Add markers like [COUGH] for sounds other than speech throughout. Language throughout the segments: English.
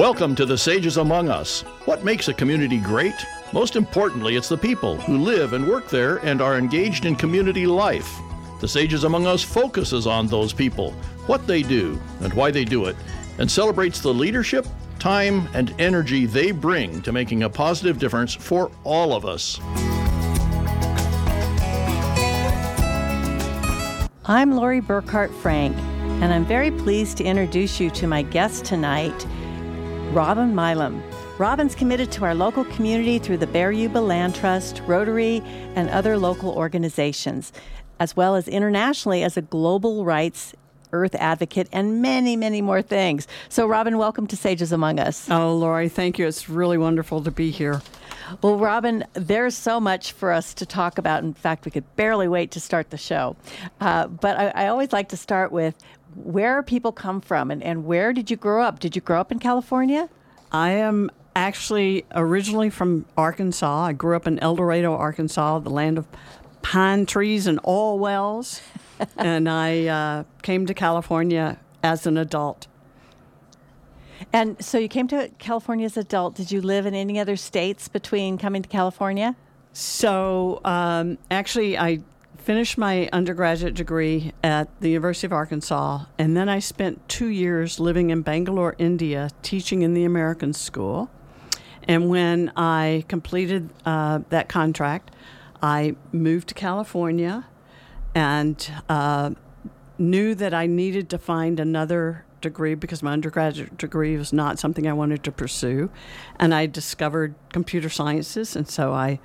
Welcome to the Sages Among Us. What makes a community great? Most importantly, it's the people who live and work there and are engaged in community life. The Sages Among Us focuses on those people, what they do, and why they do it, and celebrates the leadership, time, and energy they bring to making a positive difference for all of us. I'm Lori Burkart Frank, and I'm very pleased to introduce you to my guest tonight, Robin Milam. Robin's committed to our local community through the Bear Yuba Land Trust, Rotary, and other local organizations, as well as internationally as a global rights earth advocate and many, many more things. So, Robin, welcome to Sages Among Us. Oh, Lori, thank you. It's really wonderful to be here. Well, Robin, there's so much for us to talk about. In fact, we could barely wait to start the show. Uh, but I, I, always like to start with where people come from and, and where did you grow up? Did you grow up in California? I am actually originally from Arkansas. I grew up in El Dorado, Arkansas, the land of pine trees and oil wells. [LAUGHS] and I uh, came to California as an adult. And so you came to California as an adult. Did you live in any other states between coming to California? So um, actually, I finished my undergraduate degree at the University of Arkansas, and then I spent two years living in Bangalore, India, teaching in the American School. And when I completed uh, that contract, I moved to California and uh, knew that I needed to find another degree because my undergraduate degree was not something I wanted to pursue. And I discovered computer sciences, and so I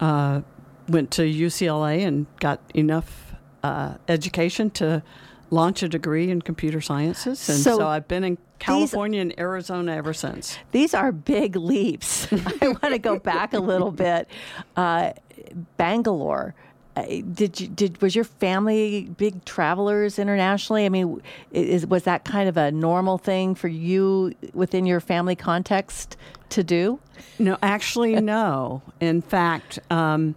uh, went to UCLA and got enough uh, education to launch a degree in computer sciences. And so, so I've been in California these, and Arizona ever since. These are big leaps. [LAUGHS] I want to go back a little bit. Uh, Bangalore. Uh, did you did was your family big travelers internationally? I mean, is was that kind of a normal thing for you within your family context to do? No, actually, no. In fact, um,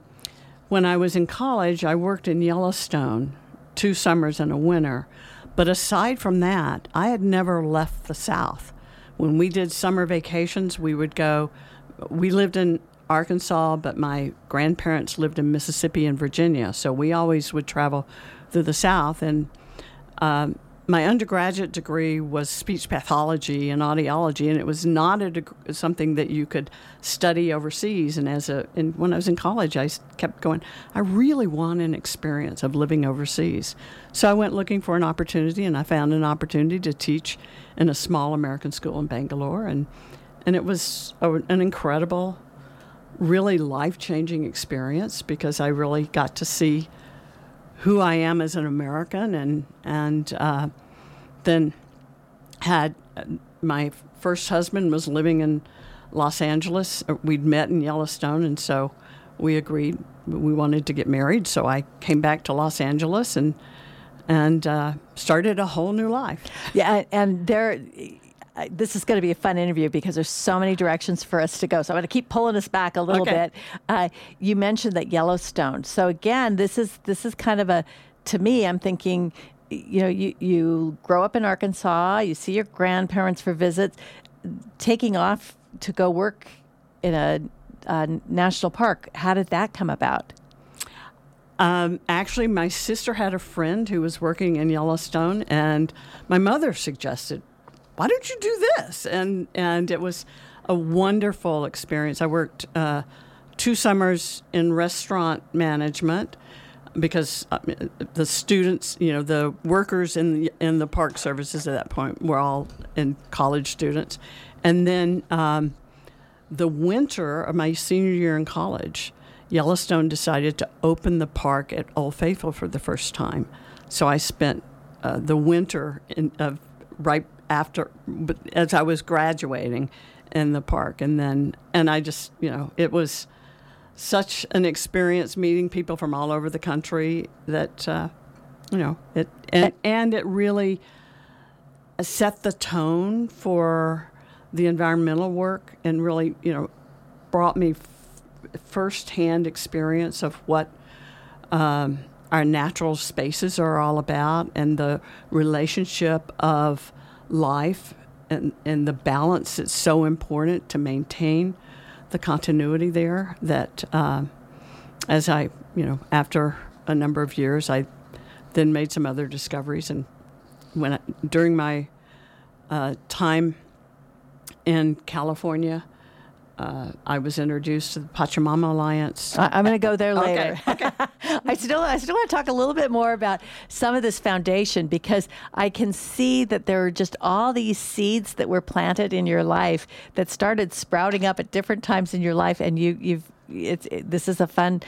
when I was in college, I worked in Yellowstone two summers and a winter. But aside from that, I had never left the South. When we did summer vacations, we would go. We lived in Arkansas, but my grandparents lived in Mississippi and Virginia, so we always would travel through the South. And um, my undergraduate degree was speech pathology and audiology, and it was not a deg- something that you could study overseas. And as a, and when I was in college, I kept going. I really want an experience of living overseas, so I went looking for an opportunity, and I found an opportunity to teach in a small American school in Bangalore, and and it was a, an incredible, really life changing experience because I really got to see who I am as an American, and and uh, then had uh, my first husband was living in Los Angeles. Uh, we'd met in Yellowstone, and so we agreed we wanted to get married. So I came back to Los Angeles and and uh, started a whole new life. Yeah, and there this is going to be a fun interview because there's so many directions for us to go. So I'm going to keep pulling us back a little okay. bit. Uh, you mentioned that Yellowstone. So again, this is this is kind of a to me. I'm thinking, you know, you you grow up in Arkansas. You see your grandparents for visits. Taking off to go work in a, a national park. How did that come about? Um, actually, my sister had a friend who was working in Yellowstone, and my mother suggested why don't you do this? And and it was a wonderful experience. I worked uh, two summers in restaurant management because uh, the students, you know, the workers in the, in the park services at that point were all in college students, and then um, the winter of my senior year in college, Yellowstone decided to open the park at Old Faithful for the first time. So I spent uh, the winter in, of right after as I was graduating in the park, and then and I just you know it was such an experience meeting people from all over the country that uh, you know it and, and it really set the tone for the environmental work and really you know brought me f- firsthand experience of what um, our natural spaces are all about and the relationship of life and, and the balance that's so important to maintain the continuity there that uh, as I, you know, after a number of years, I then made some other discoveries. And when I, during my uh, time in California, uh, I was introduced to the Pachamama Alliance. I, am going to go there [LAUGHS] later. Okay. okay. [LAUGHS] I still, I still want to talk a little bit more about some of this foundation because I can see that there are just all these seeds that were planted in your life that started sprouting up at different times in your life, and you, you've. It's it, this is a fun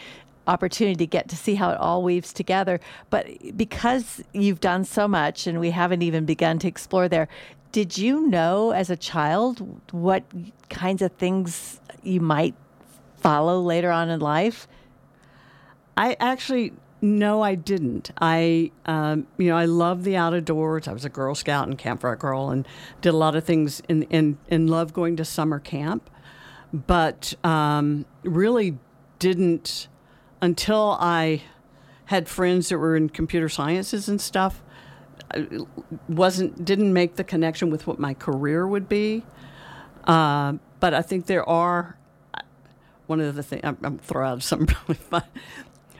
opportunity to get to see how it all weaves together. But because you've done so much and we haven't even begun to explore there, did you know as a child what kinds of things you might follow later on in life? I actually no, I didn't. I, um, you know, I love the outdoors. I was a Girl Scout and campfire girl, and did a lot of things in in and love going to summer camp, but um, really didn't until I had friends that were in computer sciences and stuff. Wasn't didn't make the connection with what my career would be. Uh, but I think there are one of the things I'm, I'm throw out something [LAUGHS] really fun.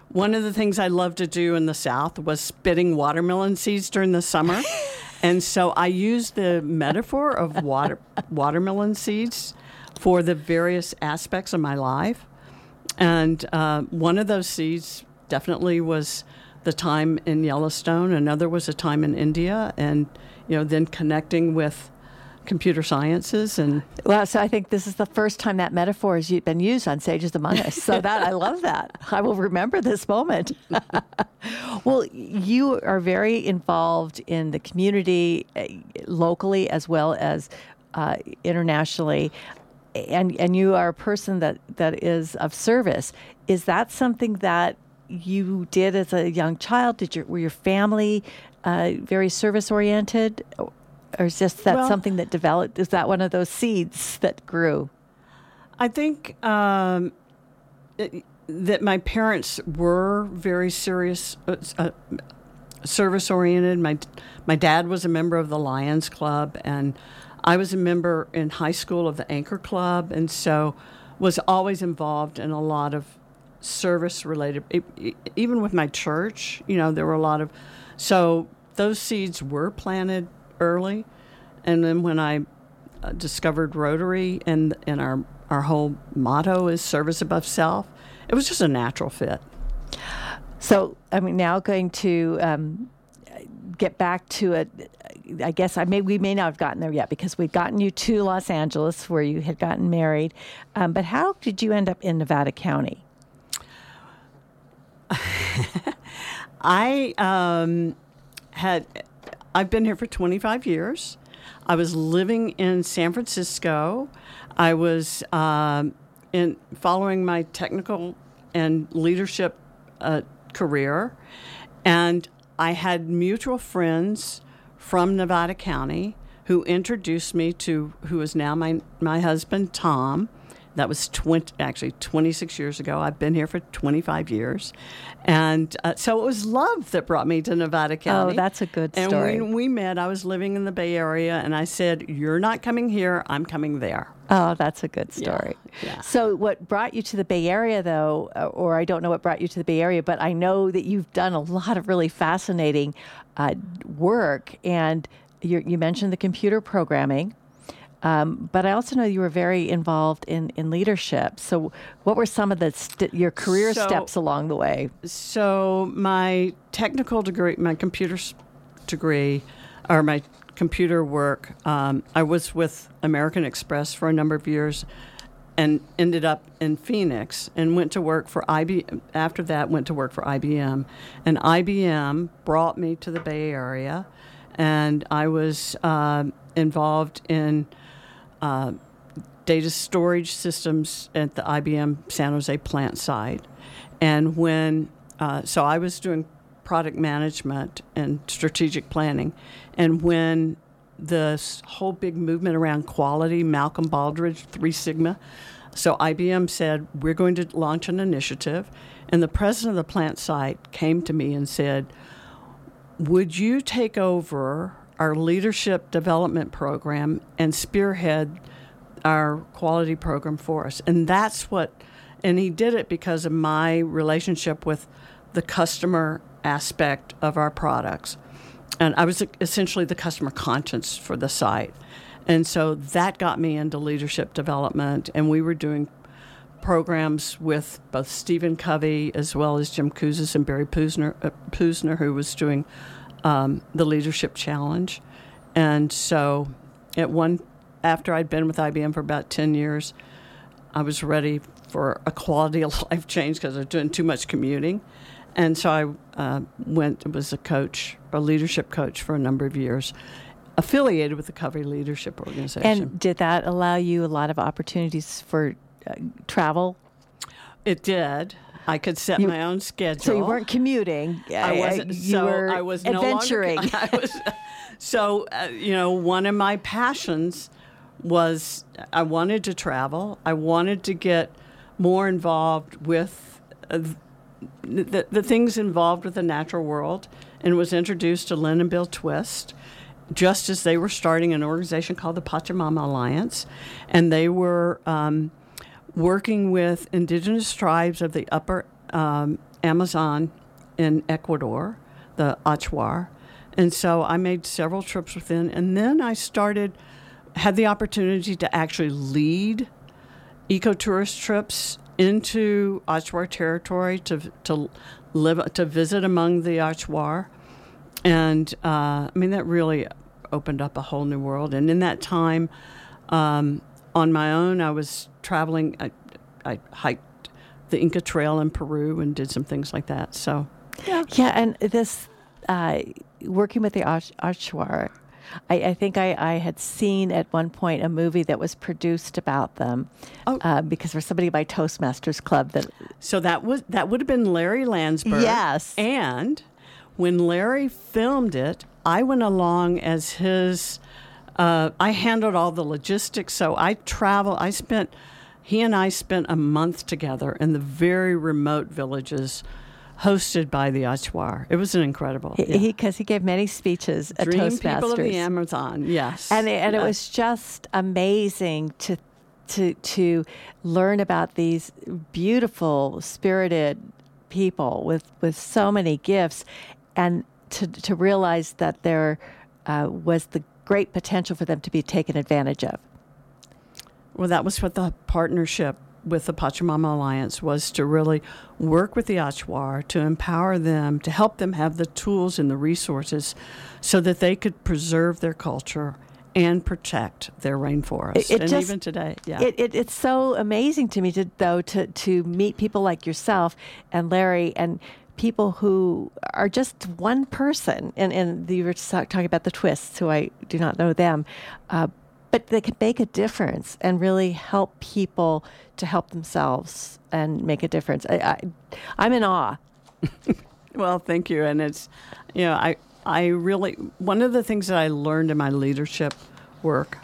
One of the things I love to do in the South was spitting watermelon seeds during the summer. [LAUGHS] and so I use the metaphor of water watermelon seeds for the various aspects of my life. And uh, one of those seeds definitely was the time in Yellowstone. Another was a time in India, and you know, then connecting with computer sciences and well so i think this is the first time that metaphor has been used on sages among us so that i love that i will remember this moment [LAUGHS] well you are very involved in the community eh, locally as well as uh, internationally and and you are a person that that is of service. Is that something that you did as a young child? Did your were your family uh, very service oriented, or is just that well, something that developed? Is that one of those seeds that grew? I think um, it, that my parents were very serious. Uh, uh service oriented. My my dad was a member of the Lions Club, and I was a member in high school of the Anchor Club, and so was always involved in a lot of service related. Even with my church, you know, there were a lot of. So those seeds were planted early, and then when I uh, discovered Rotary and and our our whole motto is service above self, it was just a natural fit. So I'm now going to um, get back to it. I guess I may we may not have gotten there yet because we'd gotten you to Los Angeles where you had gotten married. Um, but how did you end up in Nevada County? [LAUGHS] I um, had I've been here for 25 years. I was living in San Francisco. I was um, in following my technical and leadership uh, career, and I had mutual friends from Nevada County who introduced me to who is now my my husband Tom. That was 20, actually 26 years ago. I've been here for 25 years. And uh, so it was love that brought me to Nevada County. Oh, that's a good story. And when we met, I was living in the Bay Area, and I said, You're not coming here, I'm coming there. Oh, that's a good story. Yeah, yeah. So, what brought you to the Bay Area, though, uh, or I don't know what brought you to the Bay Area, but I know that you've done a lot of really fascinating uh, work. And you mentioned the computer programming. Um, but I also know you were very involved in, in leadership. So, what were some of the st- your career so, steps along the way? So, my technical degree, my computer degree, or my computer work, um, I was with American Express for a number of years, and ended up in Phoenix and went to work for IBM. After that, went to work for IBM, and IBM brought me to the Bay Area, and I was uh, involved in uh, data storage systems at the IBM San Jose plant site. And when, uh, so I was doing product management and strategic planning. And when this whole big movement around quality, Malcolm Baldrige, Three Sigma, so IBM said, We're going to launch an initiative. And the president of the plant site came to me and said, Would you take over our leadership development program and spearhead our quality program for us. And that's what, and he did it because of my relationship with the customer aspect of our products. And I was essentially the customer conscience for the site. And so that got me into leadership development. And we were doing programs with both Stephen Covey as well as Jim Kouzes and Barry Posner, uh, who was doing um, the Leadership Challenge. And so at one, after I'd been with IBM for about 10 years, I was ready for a quality of [LAUGHS] life change because I was doing too much commuting. And so I uh, went, was a coach, a leadership coach for a number of years, affiliated with the Covey Leadership Organization. And did that allow you a lot of opportunities for uh, travel? It did. I could set you, my own schedule. So you weren't commuting. I wasn't. You so were I was adventuring. No longer, [LAUGHS] I was, so uh, you know, one of my passions was I wanted to travel. I wanted to get more involved with uh, the, the things involved with the natural world, and was introduced to Lynn and Bill Twist just as they were starting an organization called the Pachamama Alliance, and they were. Um, working with indigenous tribes of the upper um, Amazon in Ecuador, the Achuar. And so I made several trips within. And then I started, had the opportunity to actually lead ecotourist trips into Achuar territory to, to live, to visit among the Achuar. And uh, I mean, that really opened up a whole new world. And in that time, um, on my own, I was traveling. I, I hiked the Inca Trail in Peru and did some things like that. So, yeah, yeah, and this uh, working with the Achuar. I, I, think I, I, had seen at one point a movie that was produced about them, oh. uh, because there's somebody by Toastmasters Club that. So that was that would have been Larry Landsberg. Yes, and when Larry filmed it, I went along as his uh, I handled all the logistics. So I travel. I spent, he and I spent a month together in the very remote villages hosted by the Achuar. It was an incredible. Because he, yeah. he, he, gave many speeches at Dream Toastmasters. people of the Amazon, yes. And, and yes. it was just amazing to, to, to learn about these beautiful, spirited people with, with so many gifts and to, to realize that there uh, was the great potential for them to be taken advantage of. Well, that was what the partnership with the Pachamama Alliance was to really work with the Achuar to empower them, to help them have the tools and the resources so that they could preserve their culture and protect their rainforest. It, it and just, even today, yeah. It, it, it's so amazing to me, to, though, to, to meet people like yourself and Larry and people who are just one person, and, and you were talking about the twists, who I do not know them, uh, but they can make a difference and really help people to help themselves and make a difference. I, I, am in awe. [LAUGHS] well, thank you. And it's, you know, I, I really, one of the things that I learned in my leadership work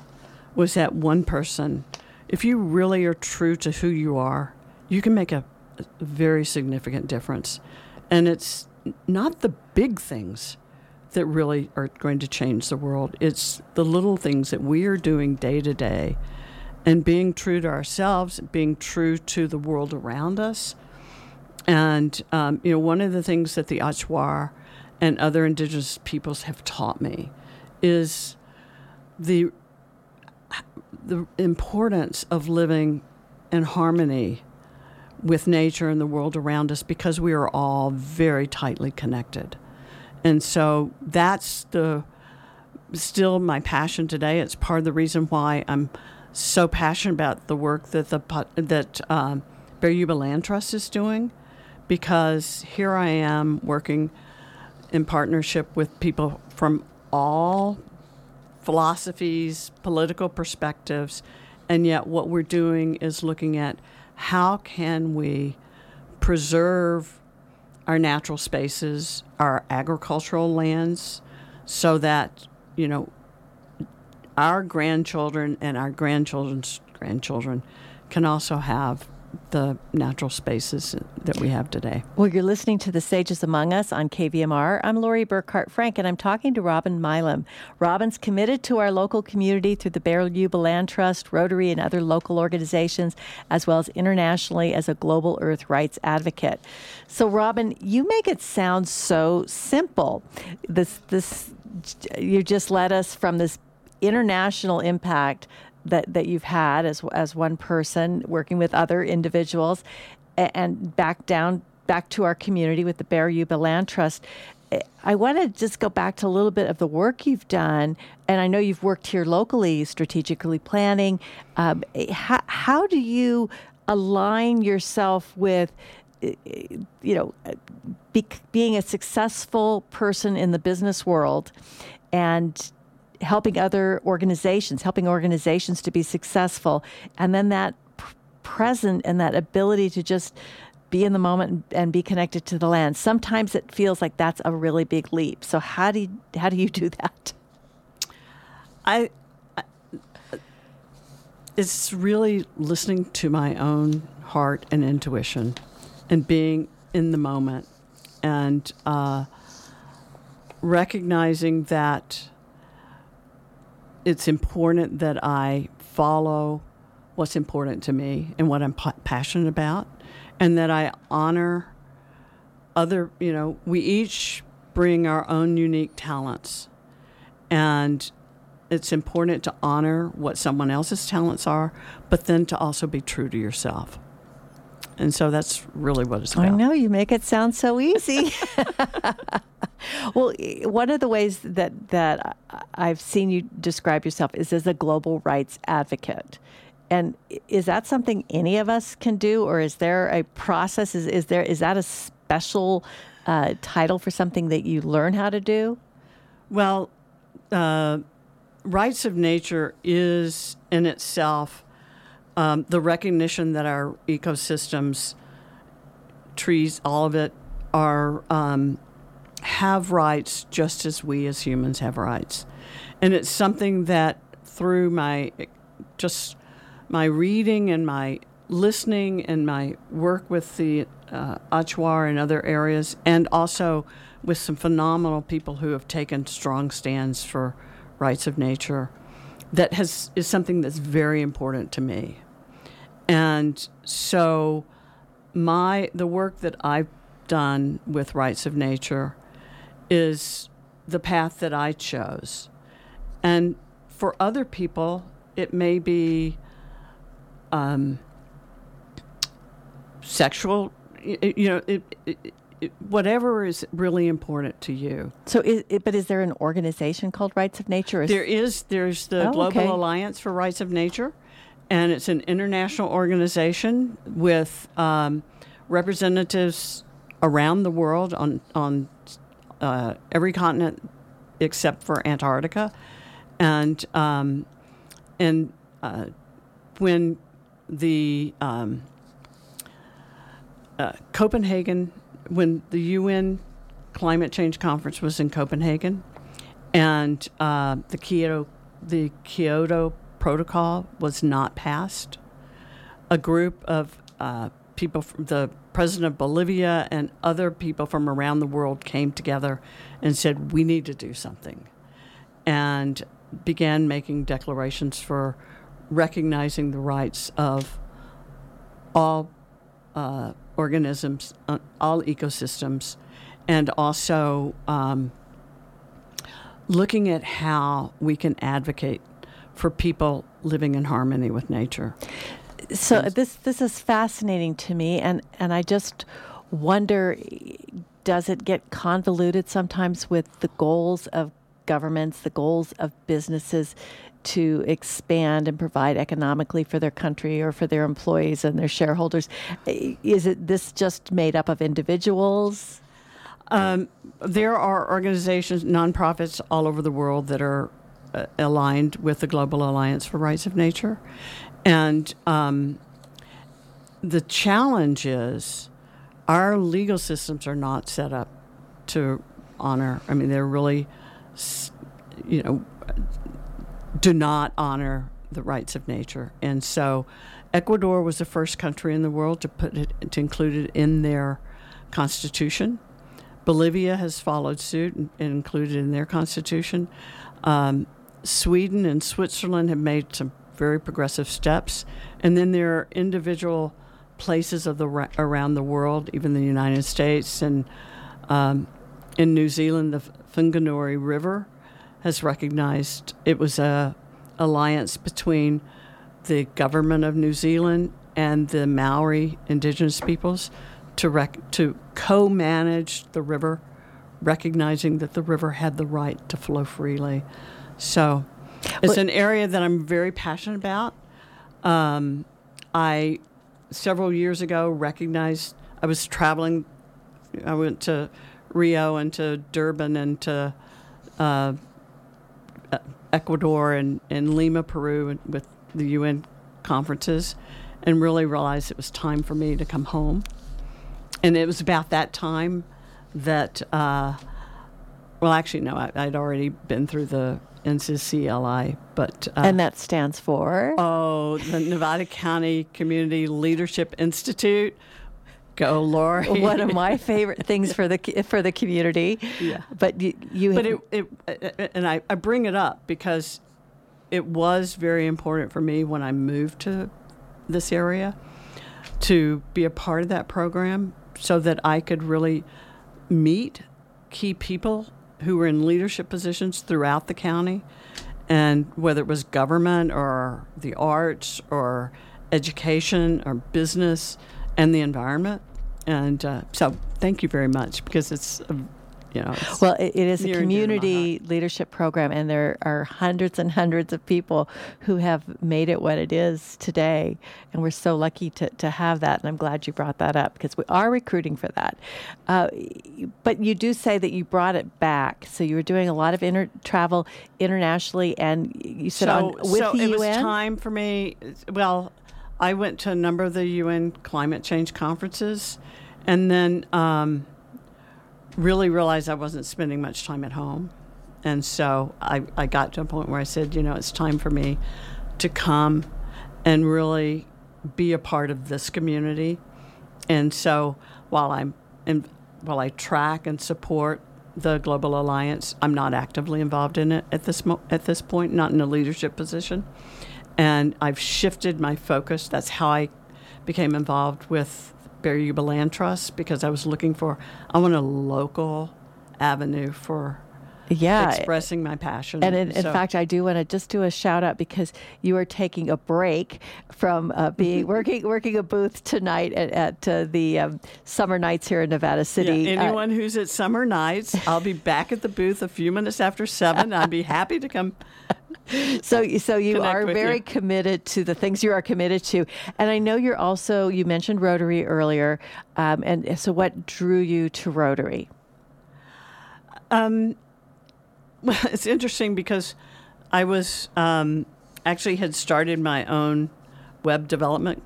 was that one person, if you really are true to who you are, you can make a, a very significant difference. And it's not the big things that really are going to change the world. It's the little things that we are doing day to day and being true to ourselves, being true to the world around us. And, um, you know, one of the things that the Achuar and other indigenous peoples have taught me is the, the importance of living in harmony with nature and the world around us because we are all very tightly connected. And so that's the still my passion today. It's part of the reason why I'm so passionate about the work that the that um, Land Trust is doing, because here I am working in partnership with people from all philosophies, political perspectives, and yet what we're doing is looking at how can we preserve our natural spaces, our agricultural lands, so that, you know, our grandchildren and our grandchildren's grandchildren can also have the natural spaces that we have today. Well, you're listening to The Sages Among Us on KVMR. I'm Lori Burkart Frank, and I'm talking to Robin Milam. Robin's committed to our local community through the Bear Yuba Land Trust, Rotary, and other local organizations, as well as internationally as a global earth rights advocate. So, Robin, you make it sound so simple. This, this, you just led us from this international impact that, that you've had as, as one person working with other individuals and, back down back to our community with the Bear Yuba Land Trust. Eh, I want to just go back to a little bit of the work you've done, and I know you've worked here locally, strategically planning. Um, eh, how, how do you align yourself with, eh, you know, be, being a successful person in the business world and helping other organizations, helping organizations to be successful, and then that p- present and that ability to just be in the moment and, and, be connected to the land. Sometimes it feels like that's a really big leap. So how do you, how do you do that? I, I it's really listening to my own heart and intuition, and being in the moment, and uh, recognizing that it's important that I follow what's important to me and what I'm p- passionate about, and that I honor other, you know, we each bring our own unique talents. And it's important to honor what someone else's talents are, but then to also be true to yourself. And so that's really what it's about. I know you make it sound so easy. [LAUGHS] well, one of the ways that that I've seen you describe yourself is as a global rights advocate. And is that something any of us can do, or is there a process? Is, is there is that a special uh, title for something that you learn how to do? Well, uh, rights of nature is in itself um, the recognition that our ecosystems, trees, all of it, are um, have rights just as we as humans have rights, and it's something that through my just my reading and my listening and my work with the uh, Achuar and other areas, and also with some phenomenal people who have taken strong stands for rights of nature, that has is something that's very important to me. And so my the work that I've done with rights of nature is the path that I chose. And for other people, it may be um, sexual, you know, it, it, it, whatever is really important to you. So, is, but is there an organization called Rights of Nature? There is. There's the oh, Global okay. Alliance for Rights of Nature, and it's an international organization with um, representatives around the world on on uh, every continent except for Antarctica, and um, and uh, when the um, uh, Copenhagen, when the UN climate change conference was in Copenhagen, and uh, the Kyoto the Kyoto protocol was not passed. A group of uh, people, from the president of Bolivia and other people from around the world came together and said, We need to do something. And began making declarations for recognizing the rights of all uh, organisms, uh, all ecosystems, and also um, looking at how we can advocate for people living in harmony with nature. So this this is fascinating to me, and and I just wonder, does it get convoluted sometimes with the goals of governments, the goals of businesses? to expand and provide economically for their country or for their employees and their shareholders. Is it this just made up of individuals? Um, there are organizations, nonprofits all over the world that are aligned with the Global Alliance for Rights of Nature. And um, the challenge is our legal systems are not set up to honor. I mean, they're really, you know, do not honor the rights of nature. And so Ecuador was the first country in the world to put it to include it in their constitution. Bolivia has followed suit and, and included in their constitution. Um, Sweden and Switzerland have made some very progressive steps, and then there are individual places of the around the world, even the United States and um, in New Zealand, the Whanganui River has recognized it was a alliance between the government of New Zealand and the Maori indigenous peoples to rec- to co-manage the river, recognizing that the river had the right to flow freely. So, it's well, an area that I'm very passionate about. Um, I several years ago recognized I was traveling. I went to Rio and to Durban and to uh, Ecuador and, and Lima, Peru, with the UN conferences, and really realized it was time for me to come home. And it was about that time that, uh, well, actually, no, I, would already been through the NCCLI, but uh, and that stands for oh, the Nevada County Community Leadership Institute, Go, Lori. [LAUGHS] One of my favorite things for the for the community. Yeah. But you, you but it, it and I, I bring it up because it was very important for me when I moved to this area to be a part of that program so that I could really meet key people who were in leadership positions throughout the county and whether it was government or the arts or education or business and the environment. And uh, so, thank you very much because it's, uh, you know, well, it, it is a community leadership program, and there are hundreds and hundreds of people who have made it what it is today, and we're so lucky to to have that. And I'm glad you brought that up because we are recruiting for that. Uh, but you do say that you brought it back, so you were doing a lot of inter- travel internationally, and you said so, on, with so the it UN. was time for me. Well. I went to a number of the UN climate change conferences and then um, really realized I wasn't spending much time at home. And so I, I got to a point where I said, you know, it's time for me to come and really be a part of this community. And so while I'm in, while I track and support the Global Alliance, I'm not actively involved in it at this mo- at this point, not in a leadership position and I've shifted my focus. That's how I became involved with Yuba Land Trust because I was looking for I want a local avenue for yeah. expressing my passion and in, so. in, fact i do want to just do a shout out because you are taking a break from uh, being working working a booth tonight at, at uh, the um, summer nights here in nevada city. Yeah, anyone uh, who's at summer nights i'll be back at the booth a few minutes after seven. I'd be happy to come [LAUGHS] so so you are very you. committed to the things you are committed to. And i know you're also you mentioned rotary earlier um, and so what drew you to rotary? Um, well it's interesting because i was um, actually had started my own web development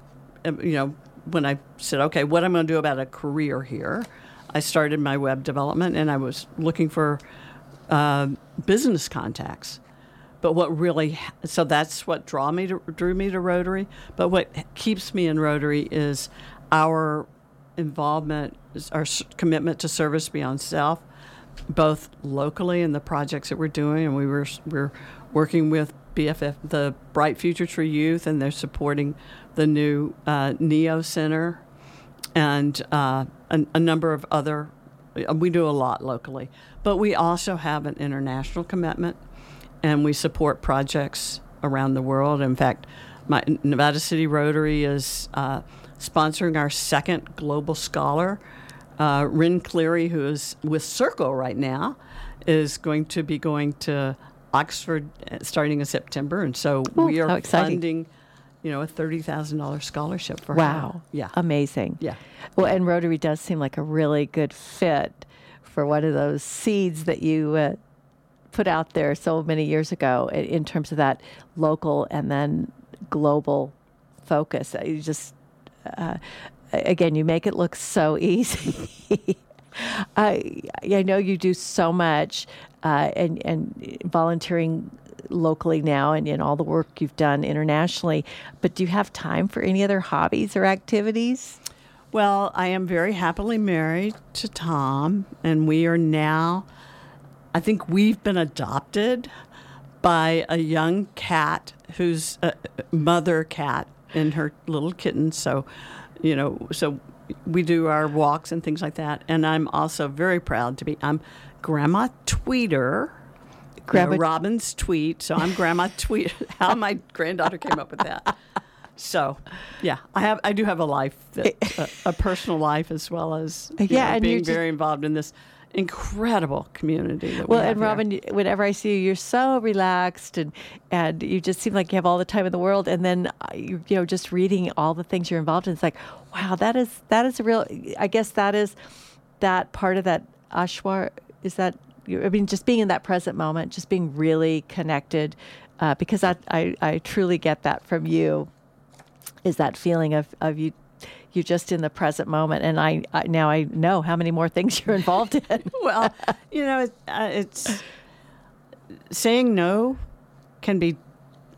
um, you know when i said okay what i'm going to do about a career here? I started my web development and i was looking for uh, business contacts. But what really, so that's what draw me to, drew me to Rotary. But what keeps me in Rotary is our involvement, our commitment to service beyond self, both locally in the projects that we're doing, and we were we're working with BFF, the Bright Futures for Youth, and they're supporting the new uh, Neo Center, and uh, a, a number of other. We do a lot locally, but we also have an international commitment and we support projects around the world. In fact, my Nevada City Rotary is uh, sponsoring our second global scholar. Uh, Rin Cleary, who is with Circle right now, is going to be going to Oxford uh, starting in September, and so Ooh, we are funding you know, a thirty thousand dollars scholarship for wow. her. Yeah, amazing. Yeah. Well, and Rotary does seem like a really good fit for one of those seeds that you uh, put out there so many years ago in terms of that local and then global focus. You just, uh, again, you make it look so [LAUGHS] easy. I, I know you do so much uh, and, and volunteering locally now and in all the work you've done internationally. But do you have time for any other hobbies or activities? Well, I am very happily married to Tom, and we are now, I think we've been adopted by a young cat who's a mother cat and her little kitten. So, you know, so we do our walks and things like that. And I'm also very proud to be, I'm Grandma Tweeter. Grandma Robin's tweet. So I'm Grandma [LAUGHS] Tweet. How my granddaughter came up with that. So, yeah, I have I do have a life, that, a, a, personal life as well as [LAUGHS] yeah, know, being very involved in this incredible community. well, we and Robin, here. whenever I see you, you're so relaxed and and you just seem like you have all the time in the world. And then uh, you, you know, just reading all the things you're involved in, it's like, wow, that is that is a real. I guess that is that part of that Achuar is that I mean, just being in that present moment, just being really connected, uh, because I, I, I truly get that from you is that feeling of, of you you're just in the present moment and I, I now I know how many more things you're involved in. [LAUGHS] well, you know, it, uh, it's saying no can be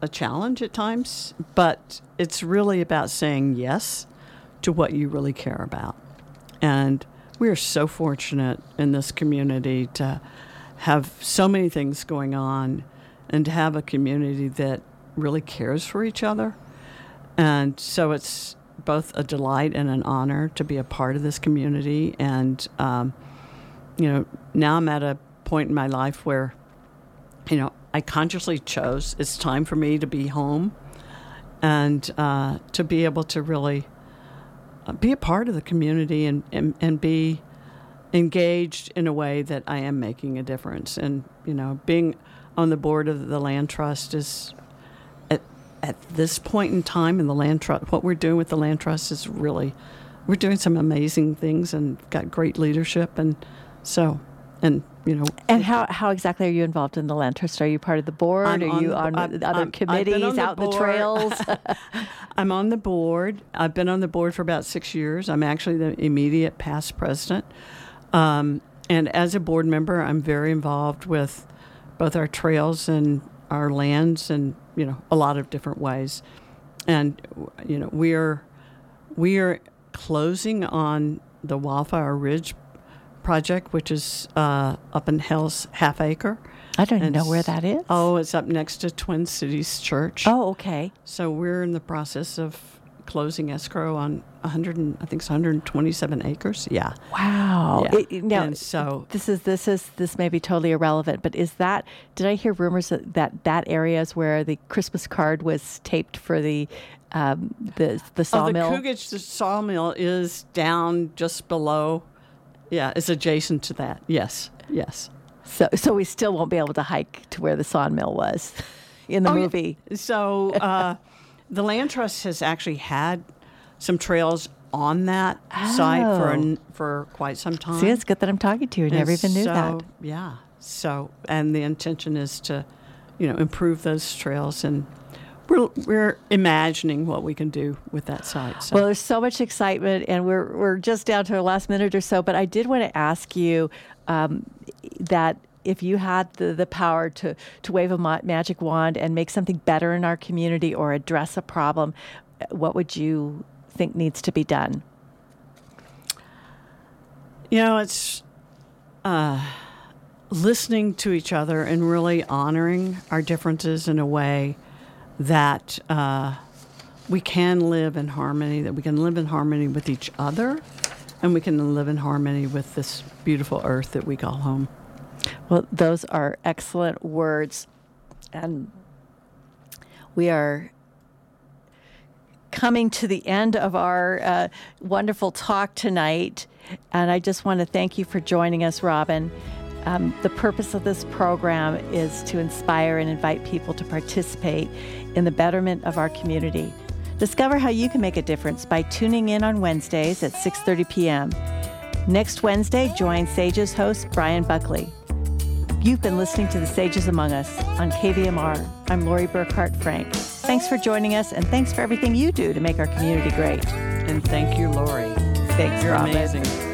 a challenge at times, but it's really about saying yes to what you really care about. And we are so fortunate in this community to have so many things going on and to have a community that really cares for each other and so it's both a delight and an honor to be a part of this community. And, um, you know, now I'm at a point in my life where, you know, I consciously chose it's time for me to be home and uh, to be able to really uh, be a part of the community and, and, and be engaged in a way that I am making a difference. And, you know, being on the board of the Land Trust is at this point in time in the land trust, what we're doing with the land trust is really, we're doing some amazing things and got great leadership, and so, and you know. And how how exactly are you involved in the land trust? Are you part of the board? I'm are you on, on other I'm, committees out in the trails? [LAUGHS] [LAUGHS] I'm on the board. I've been on the board for about six years. I'm actually the immediate past president. Um, and as a board member, I'm very involved with both our trails and our lands and you know a lot of different ways. And you know we are we are closing on the wildfire ridge project which is uh, up in hell's half acre. I don't know where that is. Oh it's up next to twin cities church. Oh okay. So we're in the process of closing escrow on 100 and, I think it's 127 acres. Yeah. Wow. Yeah. It, now, and so this is this is this may be totally irrelevant, but is that did I hear rumors that that, that area is where the Christmas card was taped for the um, the the sawmill? Oh, the Coogitch sawmill is down just below. Yeah, it's adjacent to that. Yes. Yes. So so we still won't be able to hike to where the sawmill was [LAUGHS] in the oh, movie. Yeah. So uh, [LAUGHS] the land trust has actually had some trails on that oh. site for an, oh. for quite some time. See, it's good that I'm talking to you. I never even knew so, that. Yeah. So, and the intention is to, you know, improve those trails and we're, we're imagining what we can do with that site. So. Well, there's so much excitement, and we're we're just down to our last minute or so. But I did want to ask you um, that if you had the, the power to, to wave a ma- magic wand and make something better in our community or address a problem, what would you think needs to be done? You know, it's uh, listening to each other and really honoring our differences in a way that uh, we can live in harmony, that we can live in harmony with each other, and we can live in harmony with this beautiful earth that we call home. Well, those are excellent words. And we are coming to the end of our uh, wonderful talk tonight. And I just want to thank you for joining us, Robin. Um, the purpose of this program is to inspire and invite people to participate in the betterment of our community. Discover how you can make a difference by tuning in on Wednesdays at 6:30 p.m. Next Wednesday, join Sages host Brian Buckley. You've been listening to The Sages Among Us on KVMR. I'm Lori Burkart Frank. Thanks for joining us, and thanks for everything you do to make our community great. And thank you, Lori. Thanks, You're Robin. amazing.